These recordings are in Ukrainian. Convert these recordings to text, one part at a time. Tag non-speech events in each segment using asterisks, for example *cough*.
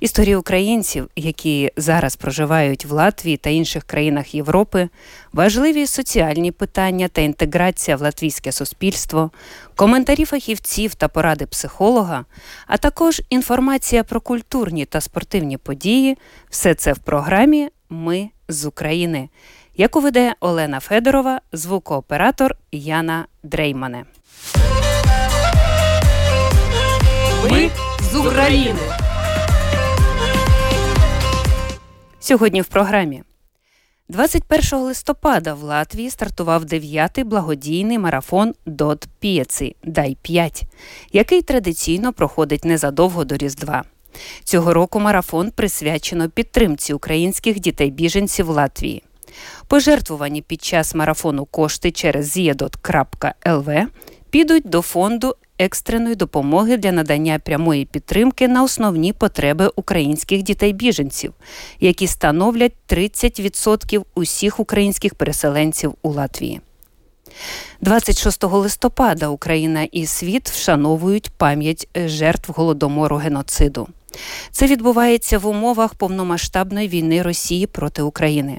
Історії українців, які зараз проживають в Латвії та інших країнах Європи, важливі соціальні питання та інтеграція в латвійське суспільство, коментарі фахівців та поради психолога, а також інформація про культурні та спортивні події все це в програмі Ми з України, яку веде Олена Федорова, звукооператор Яна Дреймане. Ми з України. Сьогодні в програмі. 21 листопада в Латвії стартував 9-й благодійний марафон Дот Пієци Дай 5, який традиційно проходить незадовго до Різдва. Цього року марафон присвячено підтримці українських дітей-біженців Латвії. Пожертвувані під час марафону кошти через zjedot.lv підуть до фонду екстреної допомоги для надання прямої підтримки на основні потреби українських дітей-біженців, які становлять 30% усіх українських переселенців у Латвії. 26 листопада Україна і світ вшановують пам'ять жертв голодомору геноциду. Це відбувається в умовах повномасштабної війни Росії проти України.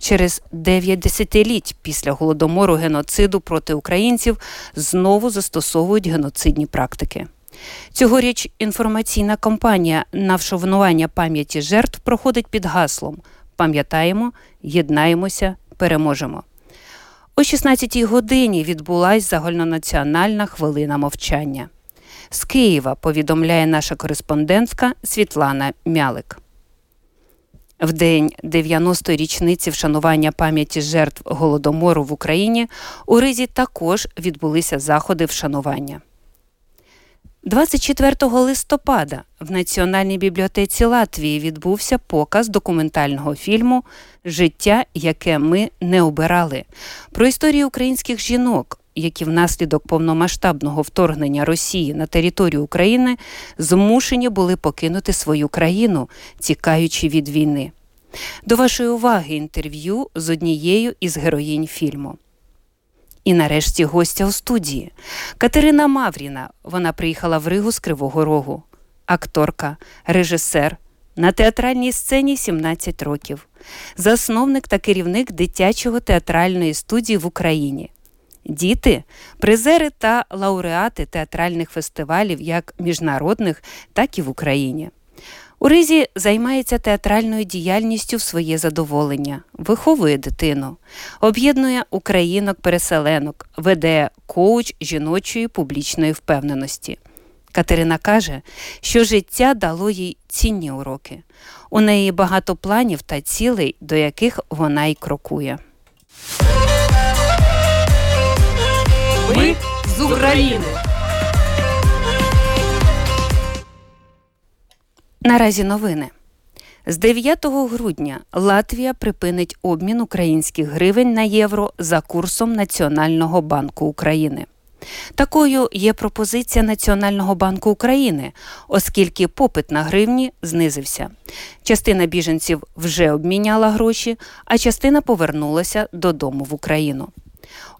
Через 9 десятиліть після голодомору геноциду проти українців знову застосовують геноцидні практики. Цьогоріч інформаційна кампанія на вшанування пам'яті жертв проходить під гаслом Пам'ятаємо, єднаємося, переможемо. О 16-й годині відбулася загальнонаціональна хвилина мовчання. З Києва повідомляє наша кореспондентка Світлана Мялик. В день 90-ї річниці вшанування пам'яті жертв голодомору в Україні у Ризі також відбулися заходи вшанування. 24 листопада в Національній бібліотеці Латвії відбувся показ документального фільму Життя, яке ми не обирали про історію українських жінок, які внаслідок повномасштабного вторгнення Росії на територію України змушені були покинути свою країну, тікаючи від війни. До вашої уваги інтерв'ю з однією із героїнь фільму. І нарешті гостя у студії Катерина Мавріна. Вона приїхала в Ригу з Кривого Рогу, акторка, режисер. На театральній сцені 17 років, засновник та керівник дитячого театральної студії в Україні. Діти призери та лауреати театральних фестивалів як міжнародних, так і в Україні. У Ризі займається театральною діяльністю в своє задоволення, виховує дитину, об'єднує українок-переселенок, веде коуч жіночої публічної впевненості. Катерина каже, що життя дало їй цінні уроки. У неї багато планів та цілей, до яких вона й крокує. Ми з України. Наразі новини. З 9 грудня Латвія припинить обмін українських гривень на євро за курсом Національного банку України. Такою є пропозиція Національного банку України, оскільки попит на гривні знизився. Частина біженців вже обміняла гроші, а частина повернулася додому в Україну.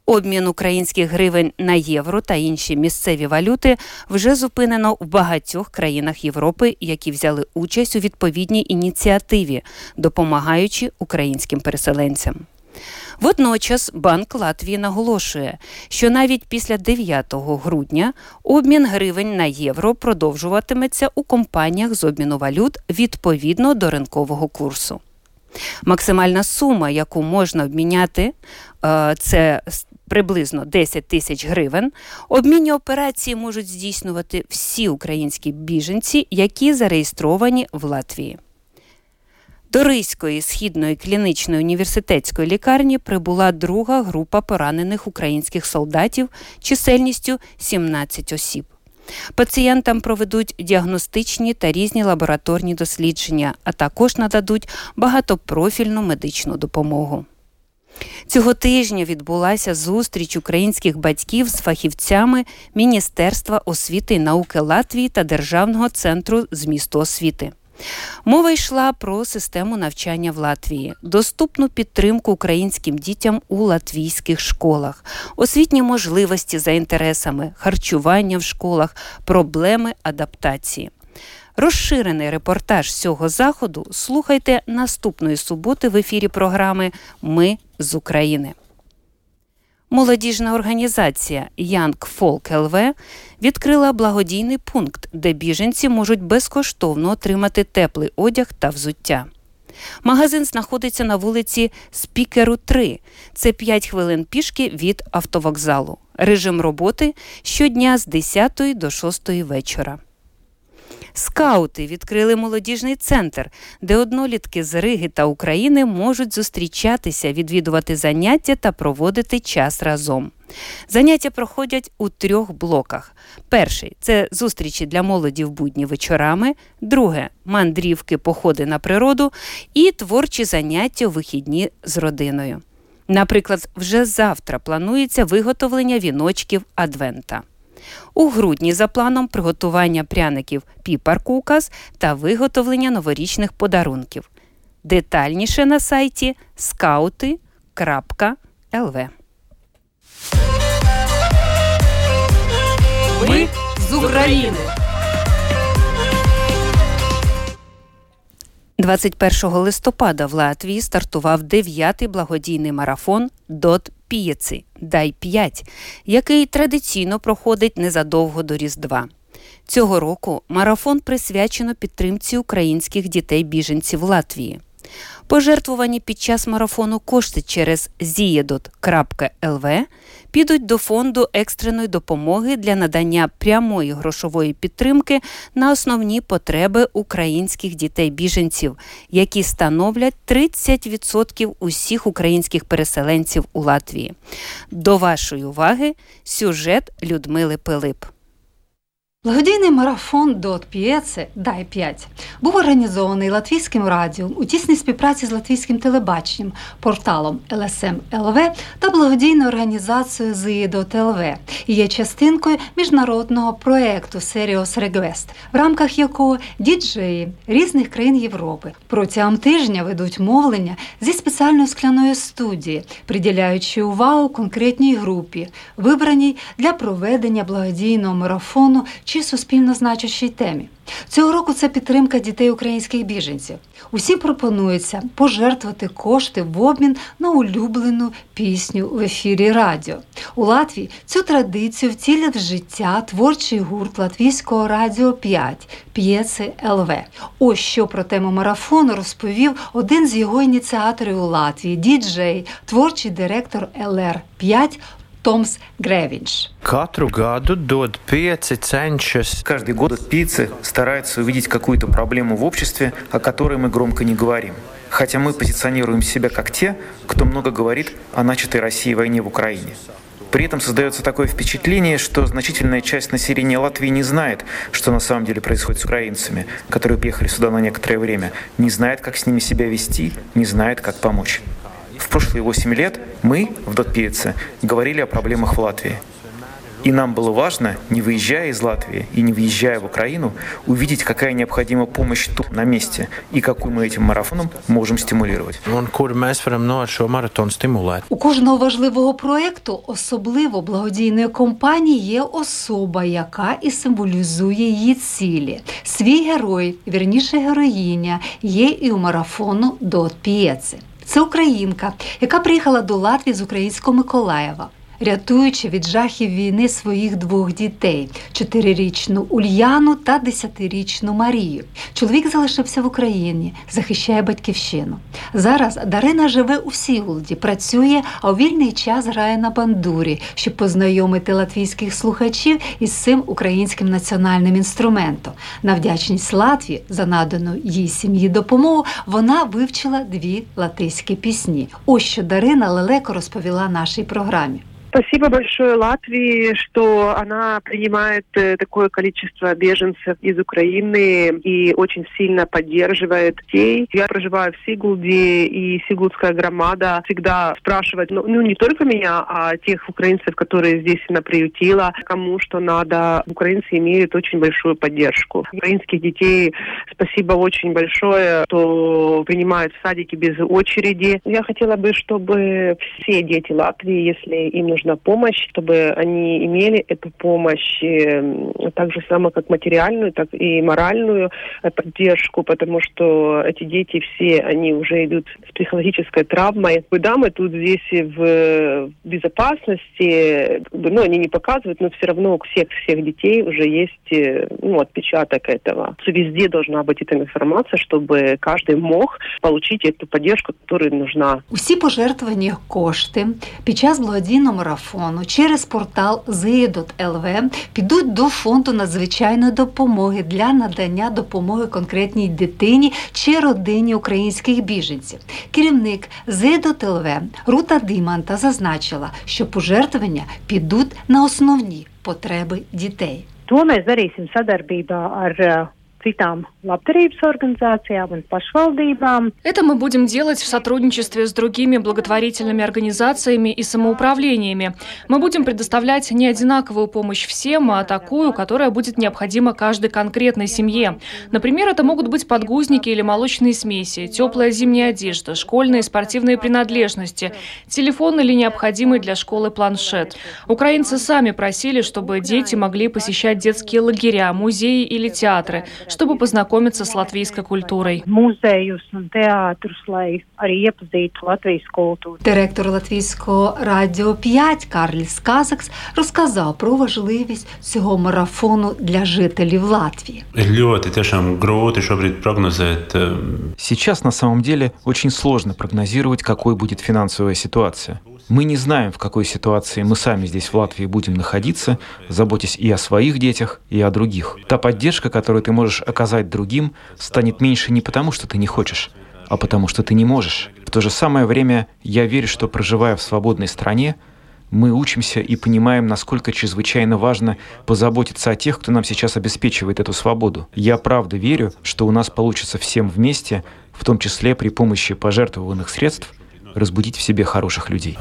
Обмін українських гривень на євро та інші місцеві валюти вже зупинено в багатьох країнах Європи, які взяли участь у відповідній ініціативі, допомагаючи українським переселенцям. Водночас Банк Латвії наголошує, що навіть після 9 грудня обмін гривень на євро продовжуватиметься у компаніях з обміну валют відповідно до ринкового курсу. Максимальна сума, яку можна обміняти, е, це приблизно 10 тисяч гривень. Обмінні операції можуть здійснювати всі українські біженці, які зареєстровані в Латвії. До Ризької східної клінічної університетської лікарні прибула друга група поранених українських солдатів чисельністю 17 осіб. Пацієнтам проведуть діагностичні та різні лабораторні дослідження, а також нададуть багатопрофільну медичну допомогу. Цього тижня відбулася зустріч українських батьків з фахівцями Міністерства освіти і науки Латвії та Державного центру змісту освіти. Мова йшла про систему навчання в Латвії, доступну підтримку українським дітям у латвійських школах, освітні можливості за інтересами, харчування в школах, проблеми адаптації. Розширений репортаж цього заходу слухайте наступної суботи в ефірі програми Ми з України. Молодіжна організація Young Folk ЛВ відкрила благодійний пункт, де біженці можуть безкоштовно отримати теплий одяг та взуття. Магазин знаходиться на вулиці Спікеру 3. Це 5 хвилин пішки від автовокзалу. Режим роботи щодня з 10 до 6 вечора. Скаути відкрили молодіжний центр, де однолітки з Риги та України можуть зустрічатися, відвідувати заняття та проводити час разом. Заняття проходять у трьох блоках. Перший це зустрічі для молоді в будні вечорами, друге мандрівки, походи на природу і творчі заняття у вихідні з родиною. Наприклад, вже завтра планується виготовлення віночків Адвента. У грудні за планом приготування пряників піпаркукас та виготовлення новорічних подарунків. Детальніше на сайті скаути.лв. Ми з України. 21 листопада в Латвії стартував 9-й благодійний марафон Дот Пієци Дай 5, який традиційно проходить незадовго до Різдва. Цього року марафон присвячено підтримці українських дітей-біженців Латвії. Пожертвувані під час марафону кошти через ziedot.lv підуть до фонду екстреної допомоги для надання прямої грошової підтримки на основні потреби українських дітей-біженців, які становлять 30% усіх українських переселенців у Латвії. До вашої уваги сюжет Людмили Пилип. Благодійний марафон «Дот П'єце Дай 5 був організований Латвійським радіо у тісній співпраці з латвійським телебаченням, порталом ЛСМ ЛВ та благодійною організацією «Зиїдот ЛВ» і є частинкою міжнародного проєкту Серіос Регвест, в рамках якого діджеї різних країн Європи протягом тижня ведуть мовлення зі спеціальної скляної студії, приділяючи увагу конкретній групі, вибраній для проведення благодійного марафону чи суспільно значущій темі. Цього року це підтримка дітей українських біженців. Усім пропонується пожертвувати кошти в обмін на улюблену пісню в ефірі радіо. У Латвії цю традицію втілив життя творчий гурт Латвійського радіо 5 П'єци ЛВ. Ось що про тему марафону розповів один з його ініціаторів у Латвії, діджей, творчий директор ЛР 5 Томс Гревинч. Katru году дод пиeci cenšas. Каждый год пиццы стараются увидеть какую-то проблему в обществе, о которой мы громко не говорим. Хотя мы позиционируем себя как те, кто много говорит о начатой России войне в Украине. При этом создается такое впечатление, что значительная часть населения Латвии не знает, что на самом деле происходит с украинцами, которые приехали сюда на некоторое время, не знает, как с ними себя вести, не знает, как помочь. В прошлые 8 лет мы в Дотпице говорили о проблемах в Латвии. И нам было важно, не выезжая из Латвии и не въезжая в Украину, увидеть, какая необходима помощь тут, на месте, и какую мы этим марафоном можем стимулировать. Un kur mēs varam no ar šo maratonu stimulēt? У кожного важливого проєкту, особливо благодійної компанії, є особа, яка і символізує її цілі. Свій герой, вірніше героїня, є і у марафону до П'єци. Це українка, яка приїхала до Латвії з українського Миколаєва. Рятуючи від жахів війни своїх двох дітей чотирирічну Ульяну та десятирічну Марію. Чоловік залишився в Україні, захищає батьківщину. Зараз Дарина живе у Всіволоді, працює, а у вільний час грає на бандурі, щоб познайомити латвійських слухачів із цим українським національним інструментом. На вдячність Латвії за надану їй сім'ї допомогу вона вивчила дві латиські пісні. Ось що Дарина лелеко розповіла нашій програмі. Спасибо большое Латвии, что она принимает э, такое количество беженцев из Украины и очень сильно поддерживает детей. Я проживаю в Сигулде, и Сигулдская громада всегда спрашивает, ну, ну не только меня, а тех украинцев, которые здесь она приютила, кому что надо. Украинцы имеют очень большую поддержку. Украинских детей спасибо очень большое, что принимают в садике без очереди. Я хотела бы, чтобы все дети Латвии, если им нужна помощь, чтобы они имели эту помощь э, так же само, как материальную, так и моральную э, поддержку, потому что эти дети все, они уже идут с психологической травмой. Да, мы тут здесь в безопасности, ну, они не показывают, но все равно у всех, всех детей уже есть э, ну, отпечаток этого. Везде должна быть эта информация, чтобы каждый мог получить эту поддержку, которая нужна. Усі пожертвовані кошти під час благодійного марафону через портал ЗИДОТ.ЛВ підуть до фонду надзвичайної допомоги для надання допомоги конкретній дитині чи родині українських біженців. Керівник ЗИДОТ.ЛВ Рута Диманта зазначила, що пожертвування підуть на основні потреби дітей. To mēs darīsim citām labdarības организациям un pašvaldībām. Это мы будем делать в сотрудничестве с другими благотворительными организациями и самоуправлениями. Мы будем предоставлять не одинаковую помощь всем, а такую, которая будет необходима каждой конкретной семье. Например, это могут быть подгузники или молочные смеси, теплая зимняя одежда, школьные и спортивные принадлежности, телефон или необходимый для школы планшет. Украинцы сами просили, чтобы дети могли посещать детские лагеря, музеи или театры, чтобы познакомиться с латвийской культурой. Muzejus un teātrus, lai arī iepazītu Latvijas kultūru. Директор Латвійського радіо 5 Карліс Казакс розказав про важливість цього марафону для жителів Латвії. Ir ļoti tiešām grūti šobrīd prognozēt. eh, Сейчас на самом деле очень сложно прогнозировать, какой будет финансовая ситуация. Мы не знаем, в какой ситуации мы сами здесь в Латвии будем находиться, заботясь и о своих детях, и о других. Та поддержка, которую ты можешь оказать другим, станет меньше не потому, что ты не хочешь, а потому что ты не можешь. В то же самое время я верю, что проживая в свободной стране, мы учимся и понимаем, насколько чрезвычайно важно позаботиться о тех, кто нам сейчас обеспечивает эту свободу. Я правда верю, что у нас получится всем вместе, в том числе при помощи пожертвованных средств, разбудить в себе хороших людей.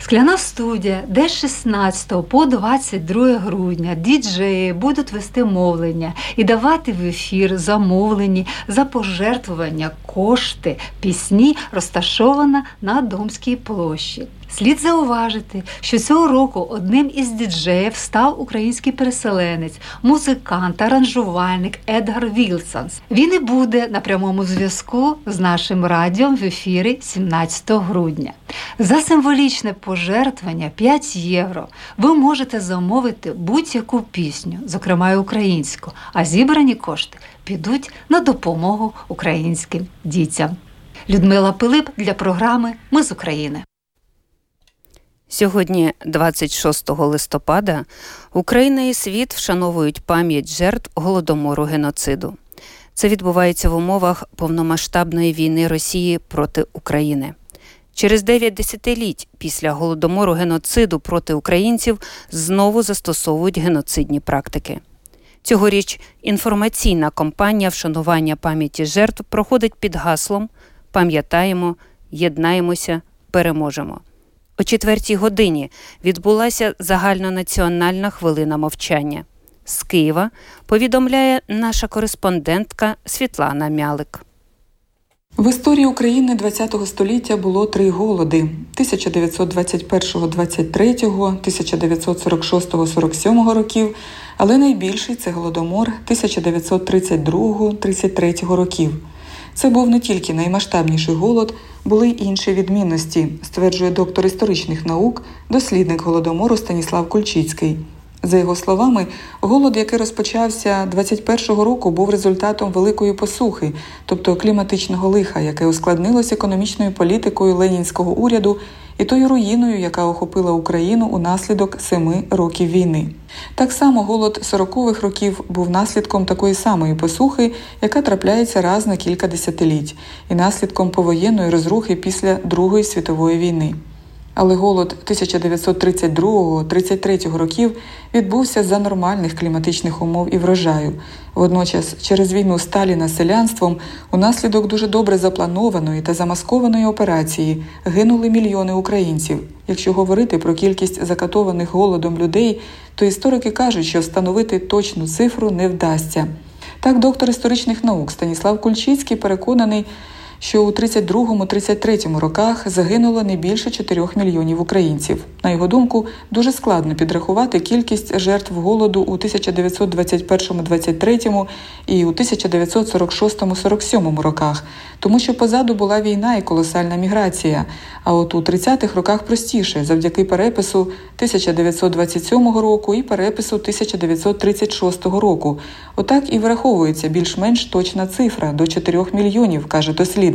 Скляна студія, де з 16 по 22 грудня діджеї будуть вести мовлення і давати в ефір замовлені за пожертвування кошти, пісні, розташована на Домській площі. Слід зауважити, що цього року одним із діджеїв став український переселенець, музикант, аранжувальник Едгар Вілсонс. Він і буде на прямому зв'язку з нашим радіо в ефірі 17 грудня. За символічне пожертвування 5 євро ви можете замовити будь-яку пісню, зокрема й українську, а зібрані кошти підуть на допомогу українським дітям. Людмила Пилип для програми Ми з України. Сьогодні, 26 листопада, Україна і світ вшановують пам'ять жертв голодомору геноциду. Це відбувається в умовах повномасштабної війни Росії проти України. Через 9 десятиліть після голодомору геноциду проти українців знову застосовують геноцидні практики. Цьогоріч інформаційна кампанія вшанування пам'яті жертв проходить під гаслом Пам'ятаємо, єднаємося, переможемо. О четвертій годині відбулася загальнонаціональна хвилина мовчання. З Києва повідомляє наша кореспондентка Світлана Мялик. В історії України ХХ століття було три голоди: 1921-23, 1946-47 років, але найбільший це голодомор 1932-33 років. Це був не тільки наймасштабніший голод, були й інші відмінності, стверджує доктор історичних наук, дослідник голодомору Станіслав Кульчицький. За його словами, голод, який розпочався 21-го року, був результатом великої посухи, тобто кліматичного лиха, яке ускладнилось економічною політикою ленінського уряду і тою руїною, яка охопила Україну унаслідок семи років війни. Так само голод 40-х років був наслідком такої самої посухи, яка трапляється раз на кілька десятиліть, і наслідком повоєнної розрухи після Другої світової війни. Але голод 1932-33 років відбувся за нормальних кліматичних умов і врожаю. Водночас, через війну Сталіна з селянством, унаслідок дуже добре запланованої та замаскованої операції гинули мільйони українців. Якщо говорити про кількість закатованих голодом людей, то історики кажуть, що встановити точну цифру не вдасться. Так, доктор історичних наук Станіслав Кульчицький переконаний що у 32-33 роках загинуло не більше 4 мільйонів українців. На його думку, дуже складно підрахувати кількість жертв голоду у 1921-23 і у 1946-47 роках, тому що позаду була війна і колосальна міграція. А от у 30-х роках простіше завдяки перепису 1927 року і перепису 1936 року. Отак і враховується більш-менш точна цифра до 4 мільйонів, каже дослідник.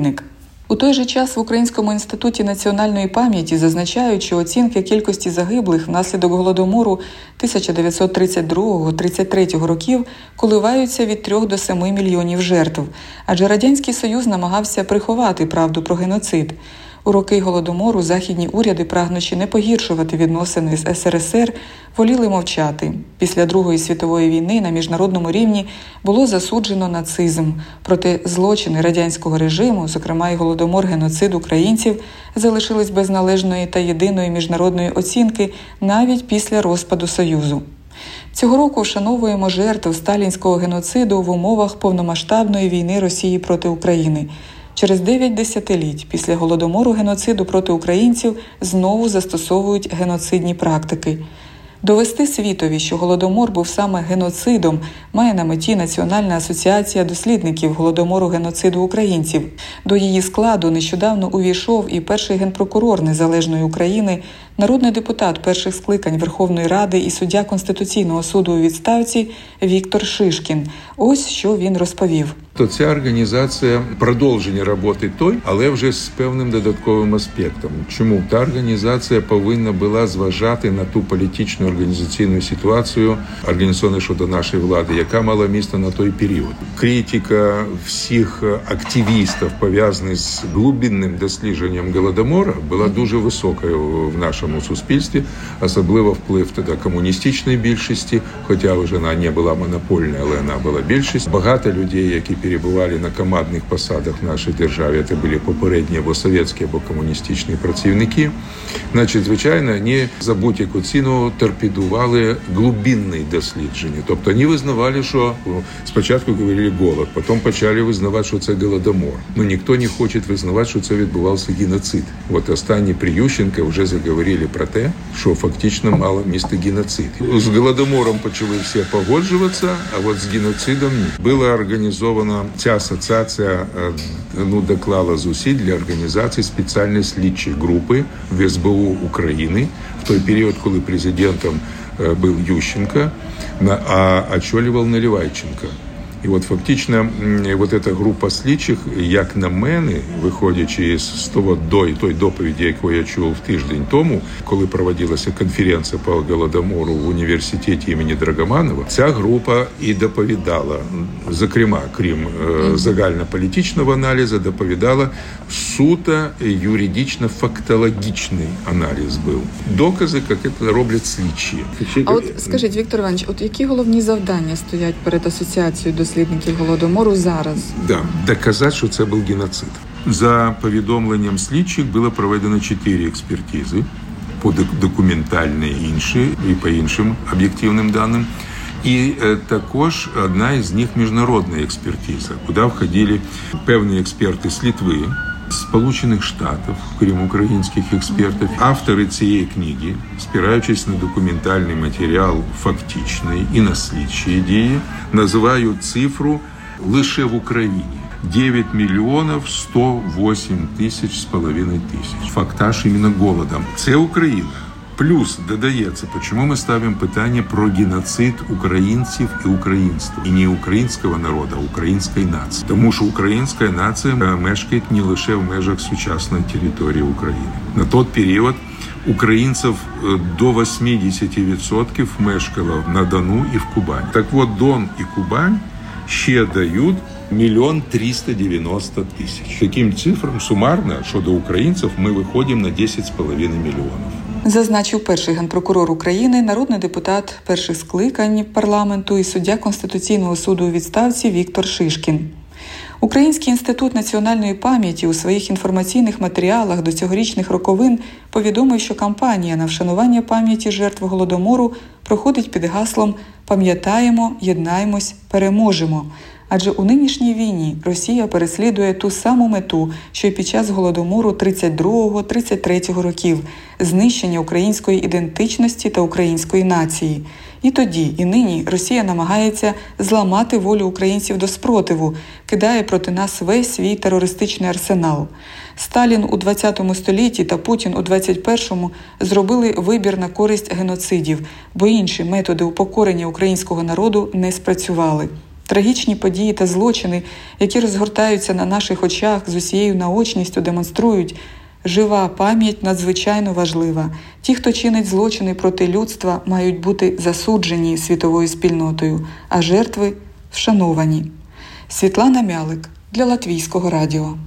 У той же час в Українському інституті національної пам'яті зазначають, що оцінки кількості загиблих внаслідок голодомору 1932-33 років коливаються від 3 до 7 мільйонів жертв, адже радянський союз намагався приховати правду про геноцид. У роки голодомору західні уряди, прагнучи не погіршувати відносини з СРСР, воліли мовчати. Після Другої світової війни на міжнародному рівні було засуджено нацизм, проте злочини радянського режиму, зокрема й голодомор геноцид українців, залишились без належної та єдиної міжнародної оцінки навіть після розпаду Союзу. Цього року вшановуємо жертв сталінського геноциду в умовах повномасштабної війни Росії проти України. Через дев'ять десятиліть після голодомору геноциду проти українців знову застосовують геноцидні практики. Довести світові, що голодомор був саме геноцидом, має на меті Національна асоціація дослідників голодомору геноциду українців. До її складу нещодавно увійшов і перший генпрокурор незалежної України, народний депутат перших скликань Верховної Ради і суддя Конституційного суду у відставці Віктор Шишкін. Ось що він розповів. То ця організація продовження роботи той, але вже з певним додатковим аспектом. Чому та організація повинна була зважати на ту політичну організаційну ситуацію організаційну щодо нашої влади, яка мала місце на той період? Критика всіх активістів пов'язаних з глибинним дослідженням голодомора була дуже високою в нашому суспільстві, особливо вплив тоді комуністичної більшості, хоча вже вона не була монопольна, але вона була більшість. Багато людей, які перебували на командних посадах в нашій державі, це були попередні або совєтські, або комуністичні працівники. Значить, звичайно, вони за будь-яку ціну торпедували глибинне дослідження. Тобто вони визнавали, що спочатку говорили голод, потім почали визнавати, що це голодомор. Ну ніхто не хоче визнавати, що це відбувався геноцид. От останні при Ющенка вже заговорили про те, що фактично мало місце геноцид. З голодомором почали всі погоджуватися, а от з геноцидом ні. Була ця асоціація, ну доклала зусиль для організації спеціальної слідчої групи в СБУ України в той період, коли президентом був Ющенко, а очолював Наливайченко. І от фактично, от ця група слідчих, як на мене, виходячи з того до той доповіді, яку я чув тиждень тому, коли проводилася конференція по голодомору в університеті імені Драгоманова, ця група і доповідала, зокрема, крім загальнополітичного аналізу, доповідала суто юридично-фактологічний аналіз був. Докази, як це роблять слідчі. А от скажіть, Віктор Іванович, от які головні завдання стоять перед асоціацією дослідників голодомору зараз? Да, доказати, що це був геноцид. За повідомленням слідчих було проведено чотири експертизи по документальні інші і по іншим об'єктивним даним. І також одна із них міжнародна експертиза, куди входили певні експерти з Литви, Сполучених Штатів, крім українських експертів, автори цієї книги, спираючись на документальний матеріал фактичний і на слідчі дії, називають цифру лише в Україні. 9 мільйонів 108 тисяч з половиною тисяч. Фактаж іменно голодом. Це Україна. Плюс додається, чому ми ставимо питання про геноцид українців і українства, і не українського народу, а української нації, тому що українська нація мешкає не лише в межах сучасної території України. На той період українців до 80% мешкало на Дону і в Кубані. Так от Дон і Кубань ще дають мільйон 390 тисяч. Таким цифрам сумарно щодо українців ми виходимо на 10,5 мільйонів. Зазначив перший генпрокурор України, народний депутат перших скликань парламенту і суддя Конституційного суду у відставці Віктор Шишкін. Український інститут національної пам'яті у своїх інформаційних матеріалах до цьогорічних роковин повідомив, що кампанія на вшанування пам'яті жертв голодомору проходить під гаслом Пам'ятаємо, єднаємось, переможемо. Адже у нинішній війні Росія переслідує ту саму мету, що й під час голодомору 32-33 років знищення української ідентичності та української нації. І тоді, і нині Росія намагається зламати волю українців до спротиву, кидає проти нас весь свій терористичний арсенал. Сталін у 20 столітті та Путін у 21-му зробили вибір на користь геноцидів, бо інші методи упокорення українського народу не спрацювали. Трагічні події та злочини, які розгортаються на наших очах з усією наочністю, демонструють, жива пам'ять надзвичайно важлива. Ті, хто чинить злочини проти людства, мають бути засуджені світовою спільнотою, а жертви вшановані. Світлана Мялик для Латвійського радіо.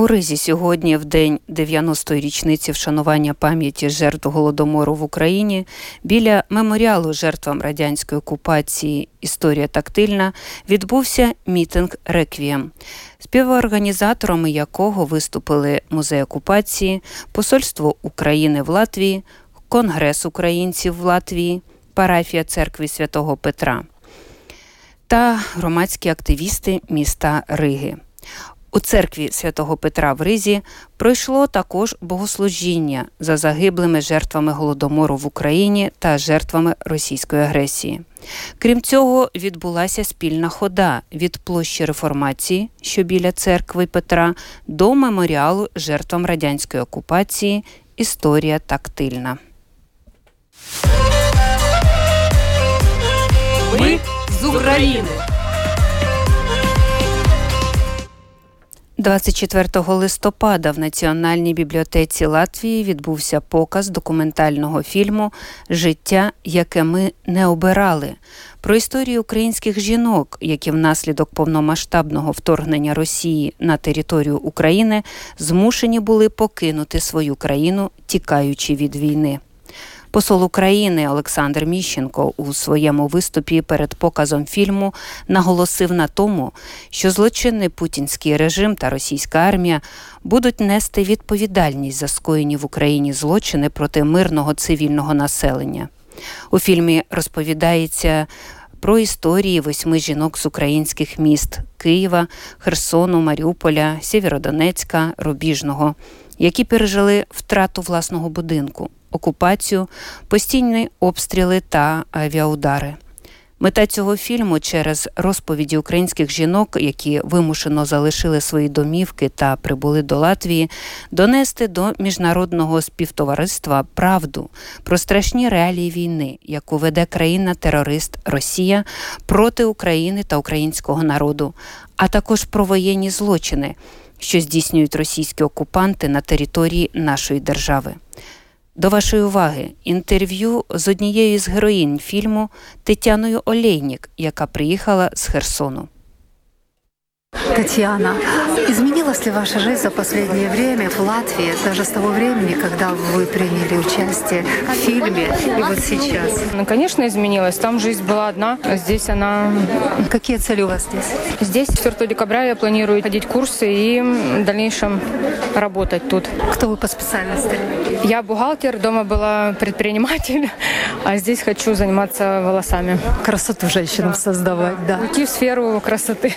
У Ризі сьогодні, в день 90-ї річниці вшанування пам'яті жертв голодомору в Україні, біля меморіалу жертвам радянської окупації Історія тактильна відбувся мітинг Реквієм, співорганізаторами якого виступили музей окупації, Посольство України в Латвії, Конгрес українців в Латвії, парафія церкви святого Петра та громадські активісти міста Риги. У церкві святого Петра в Ризі пройшло також богослужіння за загиблими жертвами голодомору в Україні та жертвами російської агресії. Крім цього, відбулася спільна хода від площі реформації, що біля церкви Петра, до меморіалу жертвам радянської окупації. Історія тактильна. Ми з України. 24 листопада в Національній бібліотеці Латвії відбувся показ документального фільму Життя, яке ми не обирали про історію українських жінок, які внаслідок повномасштабного вторгнення Росії на територію України змушені були покинути свою країну, тікаючи від війни. Посол України Олександр Міщенко у своєму виступі перед показом фільму наголосив на тому, що злочинний путінський режим та російська армія будуть нести відповідальність за скоєні в Україні злочини проти мирного цивільного населення. У фільмі розповідається. Про історії восьми жінок з українських міст Києва, Херсону, Маріуполя, Сєвєродонецька, Рубіжного, які пережили втрату власного будинку, окупацію, постійні обстріли та авіаудари. Мета цього фільму через розповіді українських жінок, які вимушено залишили свої домівки та прибули до Латвії, донести до міжнародного співтовариства правду про страшні реалії війни, яку веде країна-терорист Росія проти України та українського народу, а також про воєнні злочини, що здійснюють російські окупанти на території нашої держави. До вашої уваги інтерв'ю з однією з героїнь фільму Тетяною Олейнік, яка приїхала з Херсону. Татьяна, изменилась ли ваша жизнь за последнее время в Латвии, даже с того времени, когда вы приняли участие в фильме и вот сейчас? Ну, конечно, изменилась. Там жизнь была одна, а здесь она... Какие цели у вас здесь? Здесь 4 декабря я планирую ходить курсы и в дальнейшем работать тут. Кто вы по специальности? Я бухгалтер, дома была предприниматель, *laughs* а здесь хочу заниматься волосами. Красоту женщинам да. создавать, да. Уйти в сферу красоты.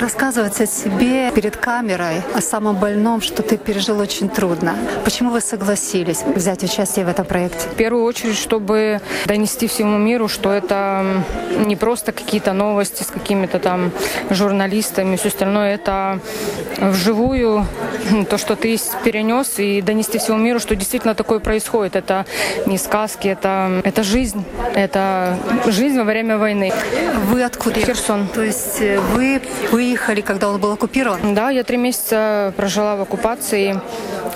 Рассказывать о себе перед камерой, о самом больном, что ты пережил очень трудно. Почему вы согласились взять участие в этом проекте? В первую очередь, чтобы донести всему миру, что это не просто какие-то новости с какими-то там журналистами, все остальное, это вживую то, что ты перенес, и донести всему миру, что действительно такое происходит. Это не сказки, это, это жизнь. Это жизнь во время войны. Вы откуда? Херсон. То есть э, вы выехали, когда он был оккупирован? Да, я три месяца прожила в оккупации.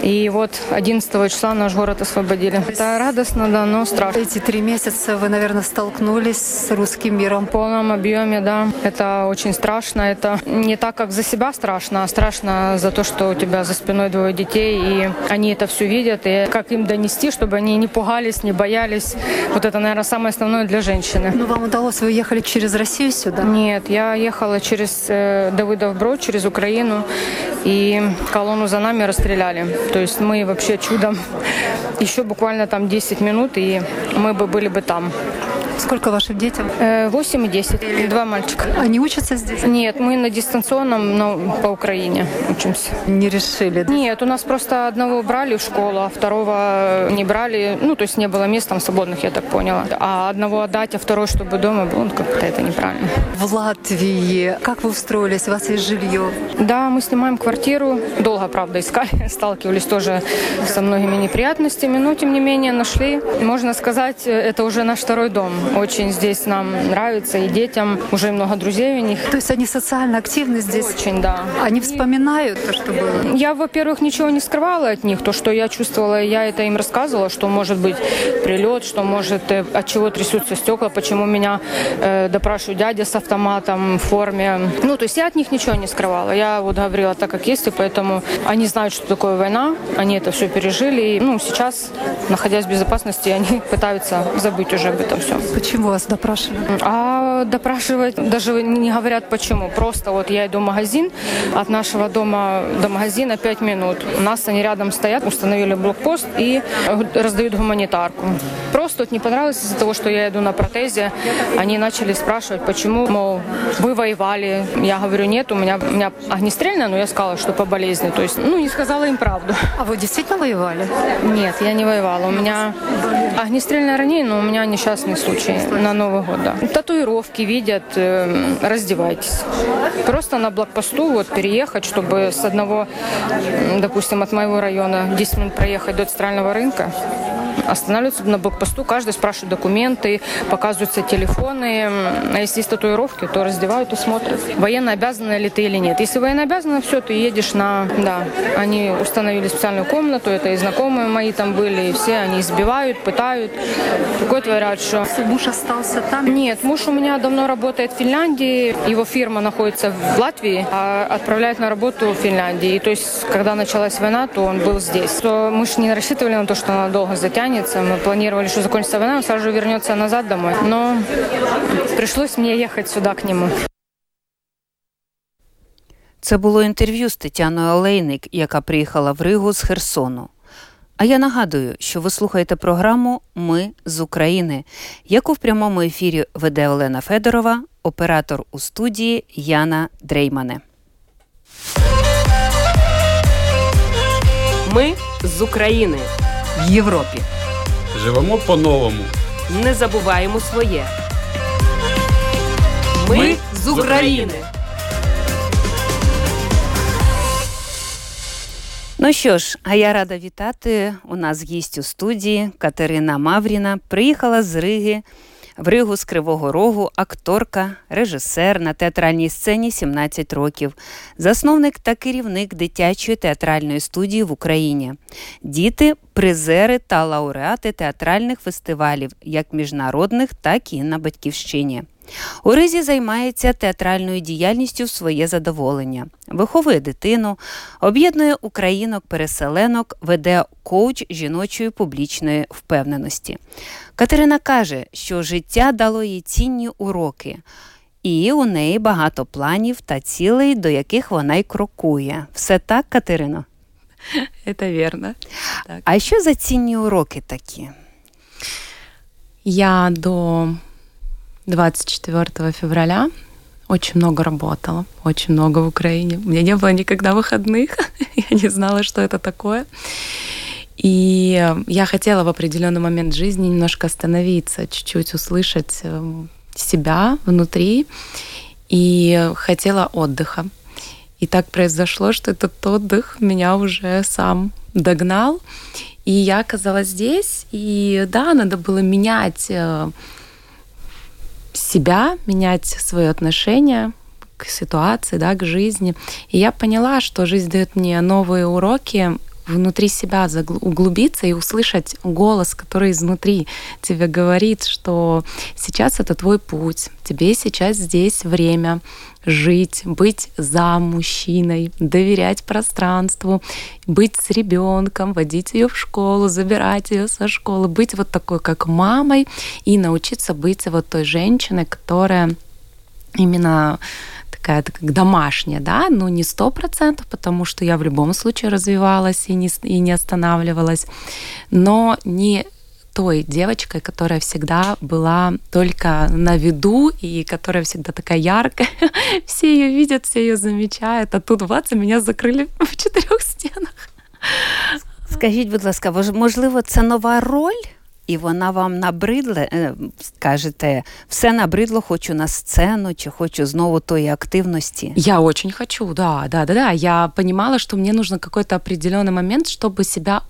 И вот 11 числа наш город освободили. Это радостно, да, но страшно. Эти три месяца вы, наверное, столкнулись с русским миром. В полном объеме, да. Это очень страшно. Это не так, как за себя страшно, а страшно за то, что у тебя за спиной двое детей, и они это все видят. И как им донести, чтобы они не пугались, не боялись. Вот это, наверное, самое основное для женщины. Ну, вам удалось, вы ехали через Россию сюда? Нет, я ехала через э, Давыдов Брод, через Украину, и колонну за нами расстреляли. То есть мы вообще чудом *laughs* еще буквально там 10 минут, и мы бы были бы там. Сколько вашим детям? 8 и 10. Два мальчика. Они учатся здесь? Нет, мы на дистанционном, но по Украине учимся. Не решили? Да? Нет, у нас просто одного брали в школу, а второго не брали. Ну, то есть не было мест там свободных, я так поняла. А одного отдать, а второй, чтобы дома был, ну, как-то это неправильно. В Латвии как вы устроились? У вас есть жилье? Да, мы снимаем квартиру. Долго, правда, искали. *laughs* Сталкивались тоже со многими неприятностями, но, тем не менее, нашли. Можно сказать, это уже наш второй дом. Очень здесь нам нравится, и детям уже много друзей у них. То есть они социально активны здесь? Очень, да. Они вспоминают то, что было? Я, во-первых, ничего не скрывала от них. То, что я чувствовала, я это им рассказывала, что может быть прилет, что может э, от чего трясутся стекла, почему меня э, допрашивают дядя с автоматом в форме. Ну, то есть я от них ничего не скрывала. Я вот говорила так, как есть, и поэтому они знают, что такое война, они это все пережили. И, ну, сейчас, находясь в безопасности, они пытаются забыть уже об этом все. Почему вас допрашивают? А допрашивать даже не говорят почему. Просто вот я иду в магазин, от нашего дома до магазина 5 минут. У нас они рядом стоят, установили блокпост и раздают гуманитарку. Просто вот не понравилось из-за того, что я иду на протезе. Они начали спрашивать, почему, мол, вы воевали. Я говорю, нет, у меня, у меня огнестрельное, но я сказала, что по болезни. То есть, ну, не сказала им правду. *laughs* А вы действительно воевали? Нет, я не воевала. У меня огнестрельное ранение, но у меня несчастный случай случае на Новый год, да. Татуировки видят, э, раздевайтесь. Просто на блокпосту вот переехать, чтобы с одного, допустим, от моего района 10 минут проехать до центрального рынка, останавливаются на блокпосту, каждый спрашивает документы, показываются телефоны. А если есть татуировки, то раздевают и смотрят, военно обязаны ли ты или нет. Если военно обязана, все, ты едешь на... Да, они установили специальную комнату, это и знакомые мои там были, и все, они избивают, пытают. Такое творят, что... Муж остался там? Нет, муж у меня давно работает в Финляндии, его фирма находится в Латвии, а отправляют на работу в Финляндии. И то есть, когда началась война, то он был здесь. То мы же не рассчитывали на то, что она долго затянет останется. Мы планировали, что закончится война, он сразу же вернется назад домой. Но пришлось мне ехать сюда к нему. Це було інтерв'ю з Тетяною Олейник, яка приїхала в Ригу з Херсону. А я нагадую, що ви слухаєте програму Ми з України, яку в прямому ефірі веде Олена Федорова, оператор у студії Яна Дреймане. Ми з України в Європі. Живемо по-новому. Не забуваємо своє. Ми, Ми з України. Ну що ж, а я рада вітати. У нас гість у студії Катерина Мавріна приїхала з Риги в Ригу з Кривого Рогу, акторка, режисер на театральній сцені 17 років, засновник та керівник дитячої театральної студії в Україні. Діти призери та лауреати театральних фестивалів, як міжнародних, так і на батьківщині. У Ризі займається театральною діяльністю в своє задоволення, виховує дитину, об'єднує українок-переселенок, веде коуч жіночої публічної впевненості. Катерина каже, що життя дало їй цінні уроки, і у неї багато планів та цілей, до яких вона й крокує. Все так, Катерино? *laughs* Це вірно. Так. А що за цінні уроки такі? Я до 24 февраля очень много работала, очень много в Украине. У меня не было никогда выходных, *laughs* я не знала, что это такое. И я хотела в определенный момент жизни немножко остановиться, чуть-чуть услышать эм, себя внутри, и хотела отдыха. И так произошло, что этот отдых меня уже сам догнал. И я оказалась здесь, и да, надо было менять э, себя, менять свое отношение к ситуации, да, к жизни. И я поняла, что жизнь дает мне новые уроки внутри себя углубиться и услышать голос, который изнутри тебе говорит, что сейчас это твой путь, тебе сейчас здесь время жить, быть за мужчиной, доверять пространству, быть с ребенком, водить ее в школу, забирать ее со школы, быть вот такой, как мамой, и научиться быть вот той женщиной, которая именно такая как домашняя, да, ну не сто процентов, потому что я в любом случае развивалась и не, и не останавливалась, но не той девочкой, которая всегда была только на виду и которая всегда такая яркая. *laughs* все ее видят, все ее замечают, а тут бац, меня закрыли *laughs* в четырех стенах. Скажіть, будь ласка, можливо, це нова роль? І вона вам набридла, скажете, все набридло, хочу на сцену, чи хочу знову тої активности? Я очень хочу, да, да, да, да. Я понимала, что мне нужно какой-то определенный момент, чтобы себя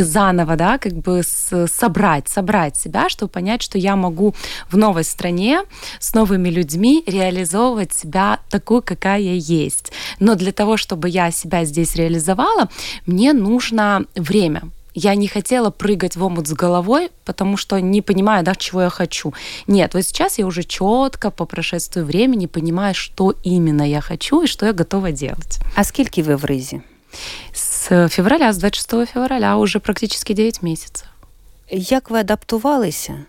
заново, да, как бы собрать, собрать себя, чтобы понять, что я могу в новой стране с новыми людьми реализовывать себя такую, какая я есть. Но для того, чтобы я себя здесь реализовала, мне нужно время, я не хотела прыгать в омут с головой, потому что не понимаю, да, чего я хочу. Нет, вот сейчас я уже четко по прошествию времени понимаю, что именно я хочу и что я готова делать. А сколько вы в Рызе? С февраля, с 26 февраля уже практически 9 месяцев. Як ви адаптувалися?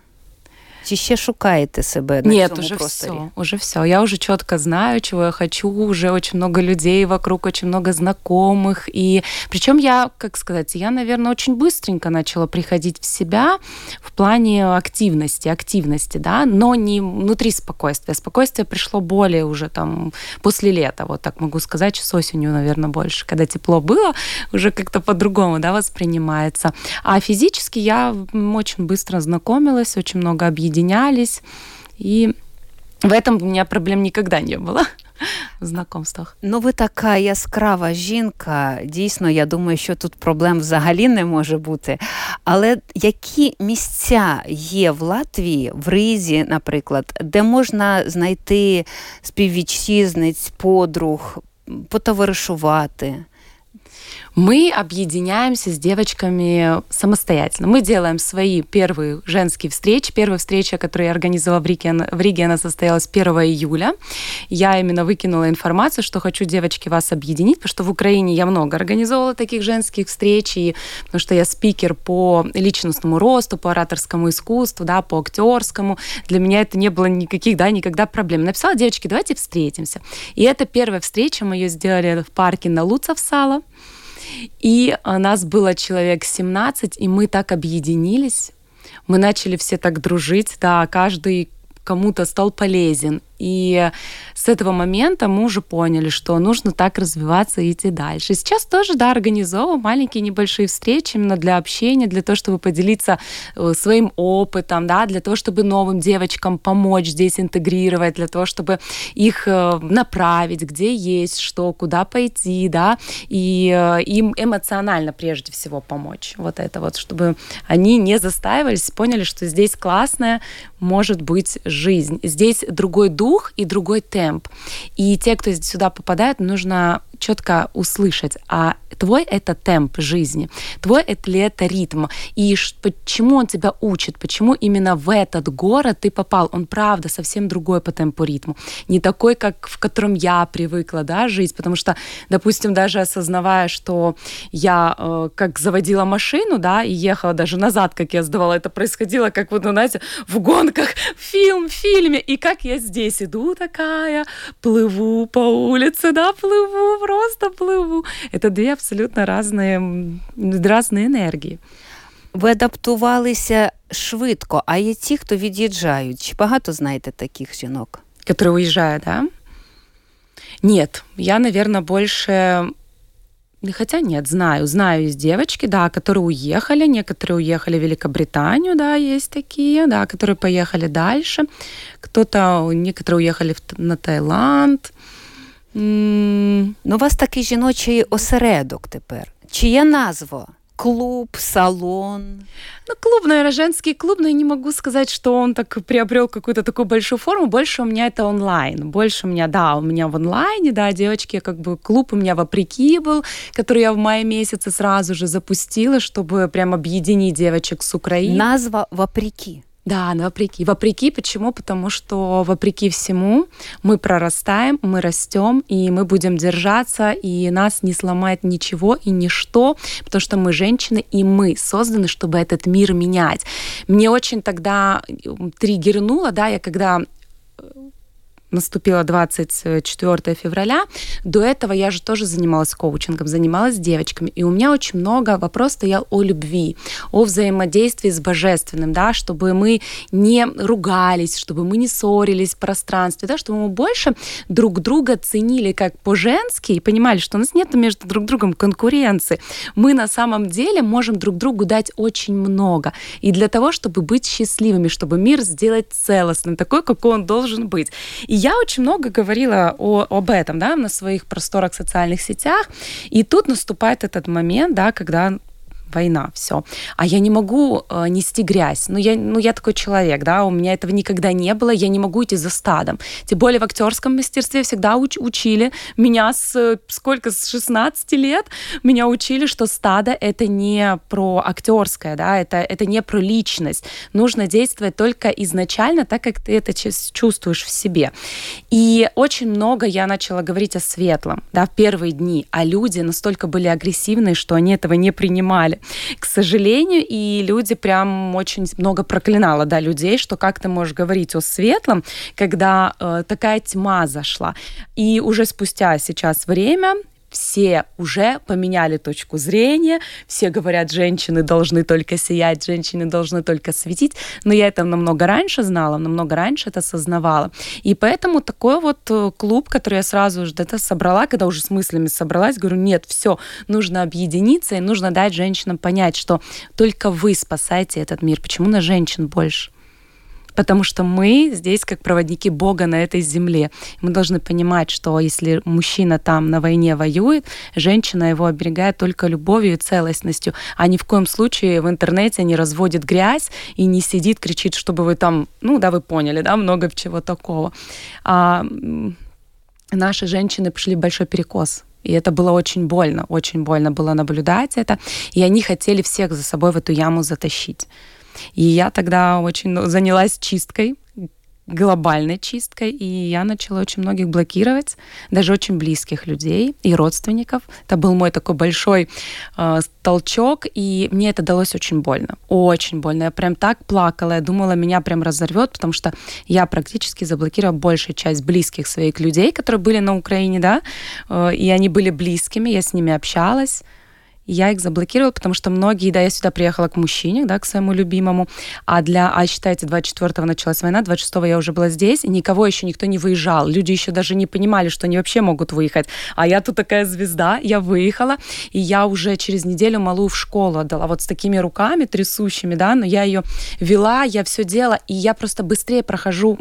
Чи ще шукаєте себе на Нет, уже просторі? все, уже все. Я уже четко знаю, чего я хочу, уже очень много людей вокруг, очень много знакомых. И причем я, как сказать, я, наверное, очень быстренько начала приходить в себя в плане активности, активности, да, но не внутри спокойствия. Спокойствие пришло более уже там после лета, вот так могу сказать, с осенью, наверное, больше. Когда тепло было, уже как-то по-другому, да, воспринимается. А физически я очень быстро знакомилась, очень много объединений объединялись. И в этом у меня проблем никогда не было. В знакомствах. Ну, ви така яскрава жінка. Дійсно, я думаю, що тут проблем взагалі не може бути. Але які місця є в Латвії, в Ризі, наприклад, де можна знайти співвітчизниць, подруг, потоваришувати? Мы объединяемся с девочками самостоятельно. Мы делаем свои первые женские встречи. Первая встреча, которую я организовала в Риге, в Риге она состоялась 1 июля. Я именно выкинула информацию, что хочу, девочки, вас объединить, потому что в Украине я много организовала таких женских встреч, и, потому что я спикер по личностному росту, по ораторскому искусству, да, по актерскому. Для меня это не было никаких, да, никогда проблем. Написала, девочки, давайте встретимся. И это первая встреча, мы ее сделали в парке на Луцев-Сало. И нас было человек 17, и мы так объединились. Мы начали все так дружить, да, каждый кому-то стал полезен. И с этого момента мы уже поняли, что нужно так развиваться и идти дальше. Сейчас тоже, да, организовываем маленькие небольшие встречи именно для общения, для того, чтобы поделиться э, своим опытом, да, для того, чтобы новым девочкам помочь здесь интегрировать, для того, чтобы их э, направить, где есть что, куда пойти, да, и э, им эмоционально прежде всего помочь. Вот это вот, чтобы они не застаивались, поняли, что здесь классная может быть жизнь. Здесь другой дух, дух и другой темп. И те, кто сюда попадает, нужно четко услышать, а твой это темп жизни, твой это ли это ритм, и почему он тебя учит, почему именно в этот город ты попал, он правда совсем другой по темпу ритму, не такой, как в котором я привыкла, да, жить, потому что, допустим, даже осознавая, что я э, как заводила машину, да, и ехала даже назад, как я сдавала, это происходило, как вот, ну, знаете, в гонках, *laughs* фильм, в фильме, и как я здесь иду такая, плыву по улице, да, плыву, просто плыву. Это две абсолютно разные, разные энергии. Ви адаптувалися швидко, а є ті, хто від'їжджають. Чи багато знаєте таких жінок? Которые уезжают, да? Нет, я, наверное, больше Хотя нет, знаю. Знаю из девочки, да, которые уехали. Некоторые уехали в Великобританию, да, есть такие, да, которые поехали дальше. Кто-то, некоторые уехали в, на Таиланд. Ну, у вас такий жіночий осередок тепер. Чия назва? клуб, салон? Ну, клуб, наверное, женский клуб, но я не могу сказать, что он так приобрел какую-то такую большую форму. Больше у меня это онлайн. Больше у меня, да, у меня в онлайне, да, девочки, как бы клуб у меня вопреки был, который я в мае месяце сразу же запустила, чтобы прям объединить девочек с Украины. Назва вопреки. Да, вопреки. Вопреки почему? Потому что вопреки всему мы прорастаем, мы растем, и мы будем держаться, и нас не сломает ничего и ничто, потому что мы женщины, и мы созданы, чтобы этот мир менять. Мне очень тогда триггернуло, да, я когда наступило 24 февраля. До этого я же тоже занималась коучингом, занималась девочками. И у меня очень много вопросов стоял о любви, о взаимодействии с божественным, да, чтобы мы не ругались, чтобы мы не ссорились в пространстве, да, чтобы мы больше друг друга ценили как по-женски и понимали, что у нас нет между друг другом конкуренции. Мы на самом деле можем друг другу дать очень много. И для того, чтобы быть счастливыми, чтобы мир сделать целостным, такой, какой он должен быть. И я очень много говорила о, об этом, да, на своих просторах социальных сетях, и тут наступает этот момент, да, когда война, все. А я не могу э, нести грязь. Ну я, ну, я такой человек, да, у меня этого никогда не было, я не могу идти за стадом. Тем более в актерском мастерстве всегда уч- учили меня с сколько, с 16 лет, меня учили, что стадо это не про актерское, да, это, это не про личность. Нужно действовать только изначально, так как ты это чувствуешь в себе. И очень много я начала говорить о светлом, да, в первые дни, а люди настолько были агрессивные, что они этого не принимали к сожалению, и люди прям очень много проклинало, да, людей, что как ты можешь говорить о светлом, когда э, такая тьма зашла. И уже спустя сейчас время все уже поменяли точку зрения, все говорят, женщины должны только сиять, женщины должны только светить, но я это намного раньше знала, намного раньше это осознавала. И поэтому такой вот э, клуб, который я сразу же это собрала, когда уже с мыслями собралась, говорю, нет, все, нужно объединиться и нужно дать женщинам понять, что только вы спасаете этот мир. Почему на женщин больше? Потому что мы здесь как проводники Бога на этой земле. Мы должны понимать, что если мужчина там на войне воюет, женщина его оберегает только любовью и целостностью, а ни в коем случае в интернете не разводит грязь и не сидит, кричит, чтобы вы там, ну да, вы поняли, да, много чего такого. А наши женщины пошли большой перекос. И это было очень больно, очень больно было наблюдать это. И они хотели всех за собой в эту яму затащить. И я тогда очень ну, занялась чисткой, глобальной чисткой, и я начала очень многих блокировать, даже очень близких людей и родственников. Это был мой такой большой э, толчок, и мне это далось очень больно, очень больно. Я прям так плакала, я думала, меня прям разорвет, потому что я практически заблокировала большую часть близких своих людей, которые были на Украине, да, э, и они были близкими, я с ними общалась я их заблокировала, потому что многие, да, я сюда приехала к мужчине, да, к своему любимому, а для, а считайте, 24-го началась война, 26-го я уже была здесь, и никого еще никто не выезжал, люди еще даже не понимали, что они вообще могут выехать, а я тут такая звезда, я выехала, и я уже через неделю малую в школу отдала, вот с такими руками трясущими, да, но я ее вела, я все делала, и я просто быстрее прохожу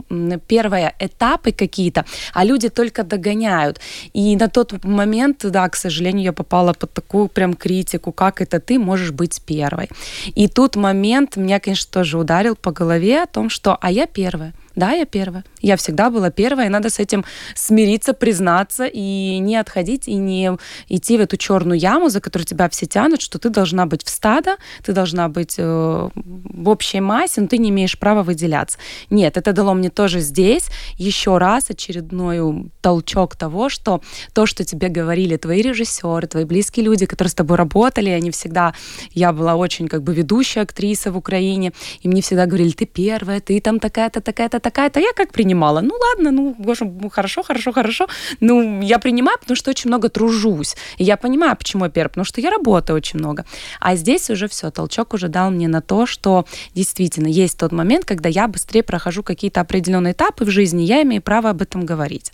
первые этапы какие-то, а люди только догоняют, и на тот момент, да, к сожалению, я попала под такую прям кризис критику, как это ты можешь быть первой. И тут момент меня, конечно, тоже ударил по голове о том, что «а я первая». Да, я первая. Я всегда была первая, и надо с этим смириться, признаться и не отходить, и не идти в эту черную яму, за которую тебя все тянут, что ты должна быть в стадо, ты должна быть э, в общей массе, но ты не имеешь права выделяться. Нет, это дало мне тоже здесь еще раз очередной толчок того, что то, что тебе говорили твои режиссеры, твои близкие люди, которые с тобой работали, они всегда, я была очень как бы ведущая актриса в Украине, и мне всегда говорили, ты первая, ты там такая-то, такая-то, такая-то. Я как принимала? Ну ладно, ну, боже, ну, хорошо, хорошо, хорошо. Ну, я принимаю, потому что очень много тружусь. И я понимаю, почему я первая, потому что я работаю очень много. А здесь уже все, толчок уже дал мне на то, что действительно есть тот момент, когда я быстрее прохожу какие-то определенные этапы в жизни, я имею право об этом говорить.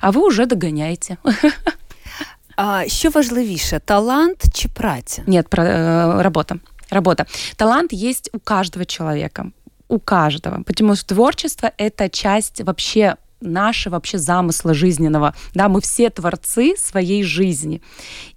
А ви вже доганяєте. А що важливіше, талант чи праця? Нет, про, э, работа. Работа. Талант есть у каждого человека. У каждого. Потому что творчество — это часть вообще нашего вообще замысла жизненного. Да, мы все творцы своей жизни.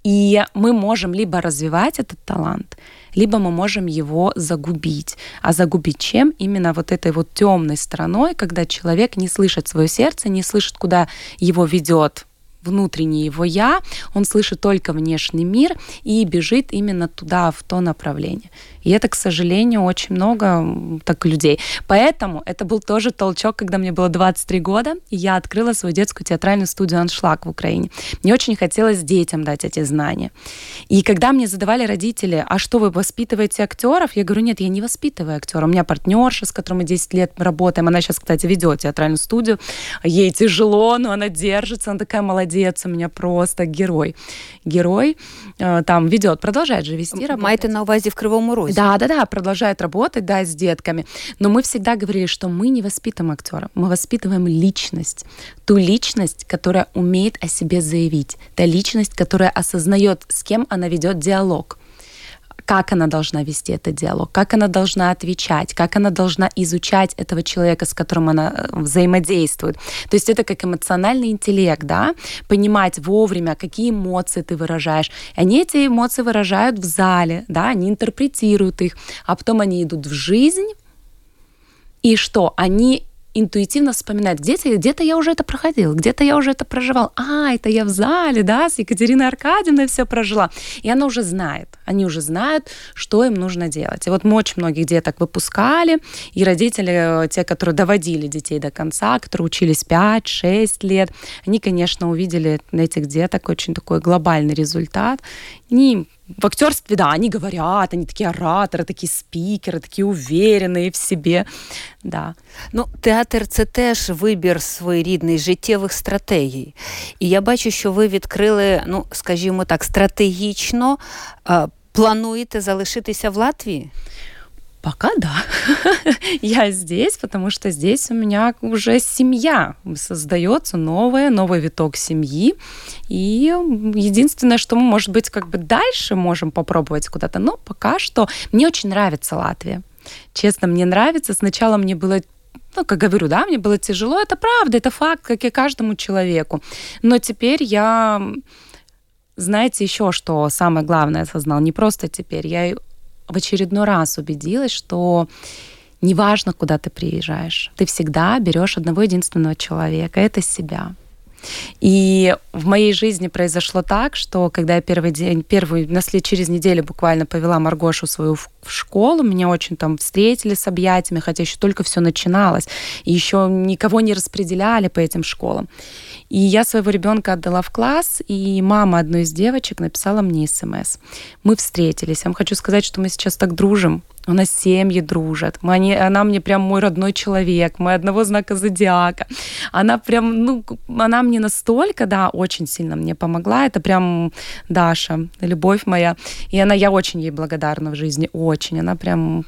И мы можем либо развивать этот талант, либо мы можем его загубить. А загубить чем? Именно вот этой вот темной стороной, когда человек не слышит свое сердце, не слышит, куда его ведет внутреннее его я, он слышит только внешний мир и бежит именно туда, в то направление. И это, к сожалению, очень много так людей. Поэтому это был тоже толчок, когда мне было 23 года, и я открыла свою детскую театральную студию «Аншлаг» в Украине. Мне очень хотелось детям дать эти знания. И когда мне задавали родители, а что вы воспитываете актеров? Я говорю, нет, я не воспитываю актера. У меня партнерша, с которой мы 10 лет работаем. Она сейчас, кстати, ведет театральную студию. Ей тяжело, но она держится. Она такая молодец, у меня просто герой. Герой э, там ведет, продолжает же вести работу. Маєте на увазі в Кривому Розі? Да, да, да, продолжает работать, да, с детками. Но мы всегда говорили, что мы не воспитываем актера, мы воспитываем личность. Ту личность, которая умеет о себе заявить. Та личность, которая осознает, с кем она ведет диалог как она должна вести этот диалог, как она должна отвечать, как она должна изучать этого человека, с которым она э, взаимодействует. То есть это как эмоциональный интеллект, да, понимать вовремя, какие эмоции ты выражаешь. Они эти эмоции выражают в зале, да, они интерпретируют их, а потом они идут в жизнь, и что? Они интуитивно вспоминать, где-то где я уже это проходил, где-то я уже это проживал. А, это я в зале, да, с Екатериной Аркадьевной все прожила. И она уже знает, они уже знают, что им нужно делать. И вот мы очень многих деток выпускали, и родители, э, те, которые доводили детей до конца, которые учились 5-6 лет, они, конечно, увидели на этих деток очень такой глобальный результат. Они в актерстве, да, они говорят, они такие ораторы, такие спикеры, такие уверенные в себе. Да. Ну, театр це теж вибір своєрідний життєвих стратегій. І я бачу, що ви відкрили, ну, скажімо так, стратегічно плануєте залишитися в Латвії? Пока да. *laughs* Я здесь, потому что здесь у меня уже семья. Создается новая, новый виток семьи. И единственное, что мы, может быть, как бы дальше можем попробовать куда-то. Но пока что мне очень нравится Латвия. Честно, мне нравится. Сначала мне было ну, как говорю, да, мне было тяжело, это правда, это факт, как и каждому человеку. Но теперь я, знаете, еще что самое главное осознал, не просто теперь, я в очередной раз убедилась, что неважно, куда ты приезжаешь, ты всегда берешь одного единственного человека, это себя. И в моей жизни произошло так, что когда я первый день, первый, через неделю буквально повела Маргошу свою в, в школу, меня очень там встретили с объятиями, хотя еще только все начиналось, и еще никого не распределяли по этим школам. И я своего ребенка отдала в класс, и мама одной из девочек написала мне смс. Мы встретились. Я вам хочу сказать, что мы сейчас так дружим. У нас семьи дружат. Мы, они, она мне прям мой родной человек. Мы одного знака зодиака. Она прям, ну, она мне настолько, да, очень сильно мне помогла. Это прям Даша, любовь моя. И она, я очень ей благодарна в жизни, очень. Она прям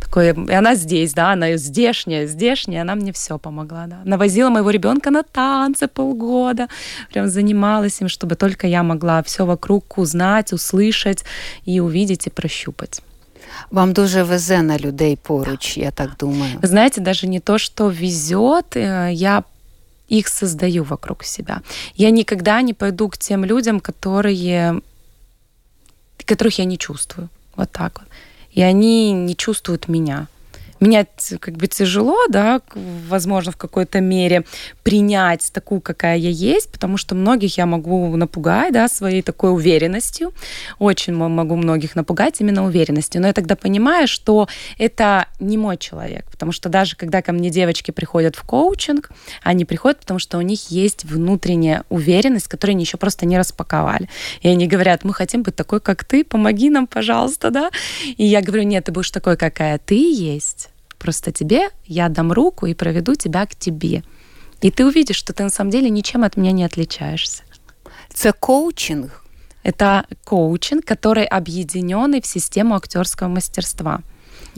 такое, и она здесь, да, она здешняя, здешняя, она мне все помогла, да. Навозила моего ребенка на танцы полгода, прям занималась им, чтобы только я могла все вокруг узнать, услышать и увидеть и прощупать. Вам дуже везе на людей поруч, я так думаю. Вы знаете, даже не то, что везет, э, я их создаю вокруг себя. Я никогда не пойду к тем людям, которые, которых я не чувствую. Вот так вот. И они не чувствуют меня меня как бы тяжело, да, возможно, в какой-то мере принять такую, какая я есть, потому что многих я могу напугать, да, своей такой уверенностью. Очень могу многих напугать именно уверенностью. Но я тогда понимаю, что это не мой человек, потому что даже когда ко мне девочки приходят в коучинг, они приходят, потому что у них есть внутренняя уверенность, которую они еще просто не распаковали. И они говорят, мы хотим быть такой, как ты, помоги нам, пожалуйста, да. И я говорю, нет, ты будешь такой, какая ты есть Просто тебе я дам руку и проведу тебя к тебе. И ты увидишь, что ты на самом деле ничем от меня не отличаешься. Это коучинг? Это коучинг, который объединенный в систему актерского мастерства.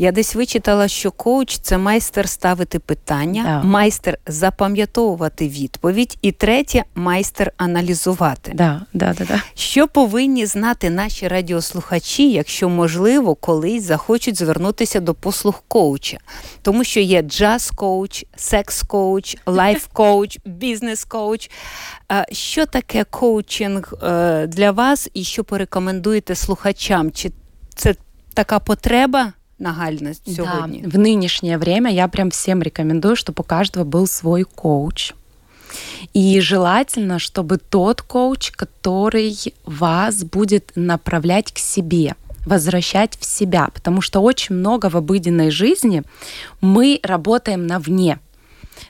Я десь вичитала, що коуч це майстер ставити питання, да. майстер запам'ятовувати відповідь, і третє майстер аналізувати. Да, да, да, да. Що повинні знати наші радіослухачі, якщо можливо, колись захочуть звернутися до послуг коуча, тому що є джаз-коуч, секс-коуч, лайф-коуч, *laughs* бізнес-коуч. Що таке коучинг е, для вас, і що порекомендуєте слухачам? Чи це така потреба? Нагальность. Да, в нынешнее время я прям всем рекомендую, чтобы у каждого был свой коуч. И желательно, чтобы тот коуч, который вас будет направлять к себе, возвращать в себя, потому что очень много в обыденной жизни мы работаем на вне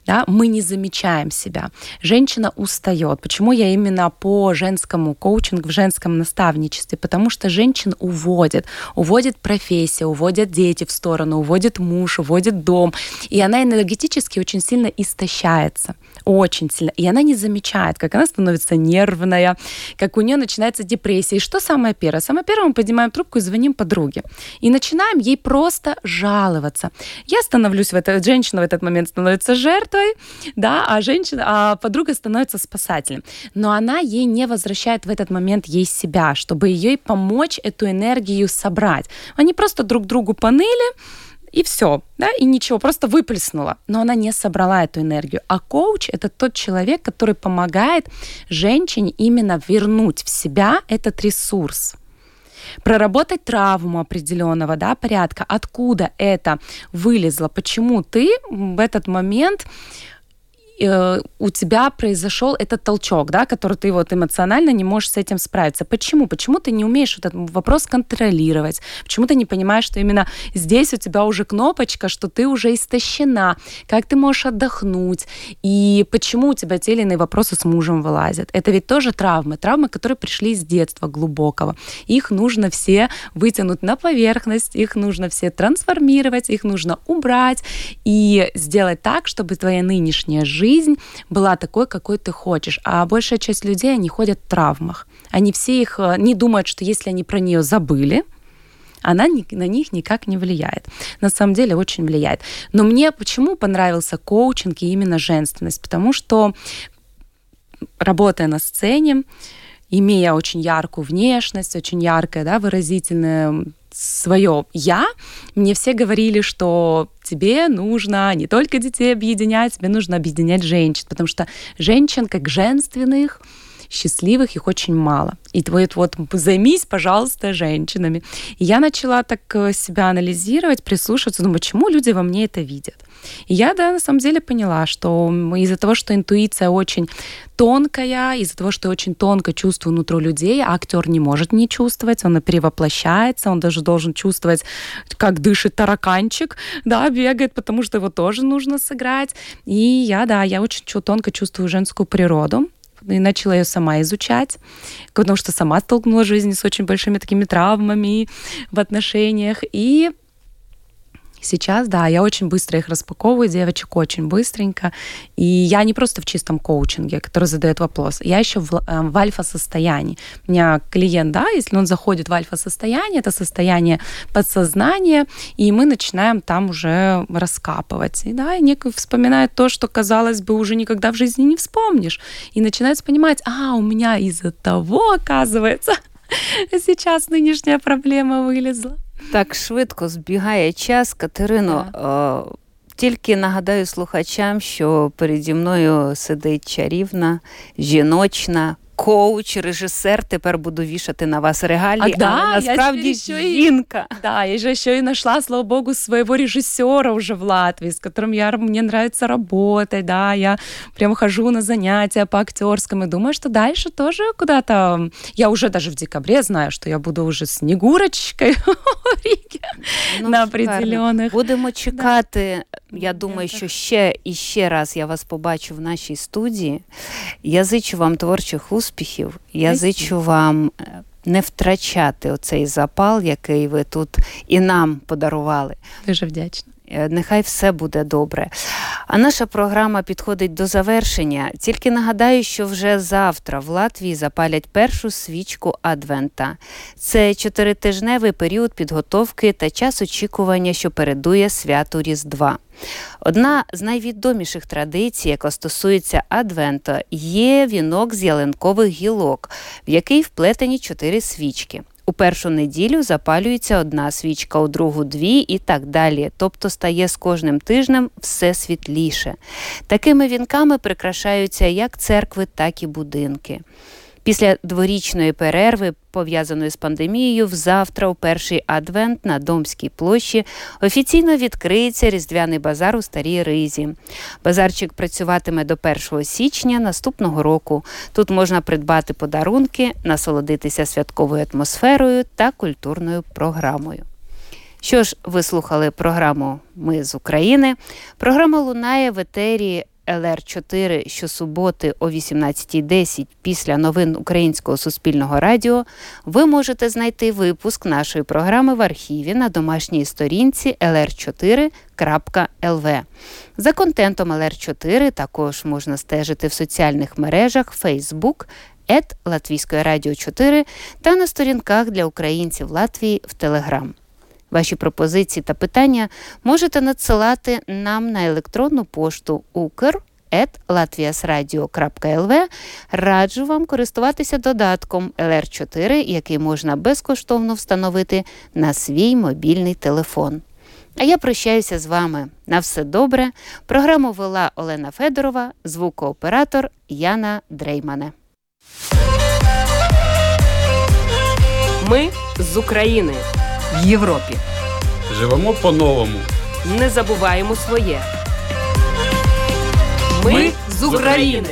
да, мы не замечаем себя. Женщина устает. Почему я именно по женскому коучингу, в женском наставничестве? Потому что женщин уводит. Уводит профессия, уводят дети в сторону, уводит муж, уводит дом. И она энергетически очень сильно истощается. Очень сильно. И она не замечает, как она становится нервная, как у нее начинается депрессия. И что самое первое? Самое первое, мы поднимаем трубку и звоним подруге. И начинаем ей просто жаловаться. Я становлюсь в этот, женщина в этот момент становится жертвой, да, а женщина, а подруга становится спасателем. Но она ей не возвращает в этот момент ей себя, чтобы ей помочь эту энергию собрать. Они просто друг другу поныли, и все, да, и ничего, просто выплеснула. Но она не собрала эту энергию. А коуч — это тот человек, который помогает женщине именно вернуть в себя этот ресурс проработать травму определенного да, порядка, откуда это вылезло, почему ты в этот момент э, у тебя произошел этот толчок, да, который ты вот эмоционально не можешь с этим справиться. Почему? Почему ты не умеешь этот вопрос контролировать? Почему ты не понимаешь, что именно здесь у тебя уже кнопочка, что ты уже истощена? Как ты можешь отдохнуть? И почему у тебя те или иные вопросы с мужем вылазят? Это ведь тоже травмы. Травмы, которые пришли с детства глубокого. Их нужно все вытянуть на поверхность, их нужно все трансформировать, их нужно убрать и сделать так, чтобы твоя нынешняя жизнь жизнь была такой, какой ты хочешь. А большая часть людей, они ходят в травмах. Они все их э, не думают, что если они про нее забыли, она на них никак не влияет. На самом деле очень влияет. Но мне почему понравился коучинг и именно женственность? Потому что работая на сцене, имея очень яркую внешность, очень яркое, да, выразительное свое я, мне все говорили, что тебе нужно не только детей объединять, тебе нужно объединять женщин, потому что женщин как женственных, счастливых их очень мало. И твой вот займись, пожалуйста, женщинами. И я начала так э, себя анализировать, прислушиваться, думаю, почему люди во мне это видят. И я, да, на самом деле поняла, что из-за того, что интуиция очень тонкая, из-за того, что я очень тонко чувствую нутро людей, а актер не может не чувствовать, он перевоплощается, он даже должен чувствовать, как дышит тараканчик, да, бегает, потому что его тоже нужно сыграть. И я, да, я очень тонко чувствую женскую природу, и начала ее сама изучать, потому что сама столкнулась в жизни с очень большими такими травмами в отношениях. И Сейчас, да, я очень быстро их распаковываю, девочек очень быстренько. И я не просто в чистом коучинге, который задает вопрос, я еще в, э, в альфа-состоянии. У меня клиент, да, если он заходит в альфа-состояние, это состояние подсознания, и мы начинаем там уже раскапывать. И да, и некий вспоминает то, что, казалось бы, уже никогда в жизни не вспомнишь. И начинает понимать, а, у меня из-за того, оказывается, *laughs* сейчас нинішня проблема вилізла. Так швидко збігає час, Катерино. О, тільки нагадаю слухачам, що переді мною сидить чарівна, жіночна, коуч, режисер, тепер буду вішати на вас регалії, а, да, але насправді жінка. Да, я же еще и нашла, слава богу, своего режиссера уже в Латвии, с которым я, мне нравится работать, да, я прям хожу на занятия по актерскому и думаю, что дальше тоже куда-то, я уже даже в декабре знаю, что я буду уже Снегурочкой *laughs* в Рігі ну, на определенных. Будемо чекати, да. я думаю, що ще і ще раз я вас побачу в нашій студії. Я зичу вам творчих успіхів, успіхів. Я зичу вам не втрачати оцей запал, який ви тут і нам подарували. Дуже вдячна. Е, нехай все буде добре. А наша програма підходить до завершення. Тільки нагадаю, що вже завтра в Латвії запалять першу свічку Адвента. Це чотиритижневий період підготовки та час очікування, що передує святу Різдва. Одна з найвідоміших традицій, яка стосується Адвента, є вінок з ялинкових гілок, в який вплетені чотири свічки. У першу неділю запалюється одна свічка, у другу дві і так далі. Тобто стає з кожним тижнем все світліше. Такими вінками прикрашаються як церкви, так і будинки. Після дворічної перерви, пов'язаної з пандемією, взавтра, у перший адвент на Домській площі, офіційно відкриється різдвяний базар у Старій Ризі. Базарчик працюватиме до 1 січня наступного року. Тут можна придбати подарунки, насолодитися святковою атмосферою та культурною програмою. Що ж, ви слухали програму Ми з України. Програма лунає в етері ЛР4 щосуботи о 18.10 після новин Українського суспільного радіо ви можете знайти випуск нашої програми в архіві на домашній сторінці lr4.lv. За контентом LR4 також можна стежити в соціальних мережах Facebook, ет Латвійської радіо 4 та на сторінках для українців Латвії в Телеграм. Ваші пропозиції та питання можете надсилати нам на електронну пошту ukr.latviasradio.lv. Раджу вам користуватися додатком LR4, який можна безкоштовно встановити на свій мобільний телефон. А я прощаюся з вами. На все добре. Програму вела Олена Федорова, звукооператор Яна Дреймане. Ми з України в Європі. Живемо по-новому. Не забуваємо своє. Ми, Ми з України.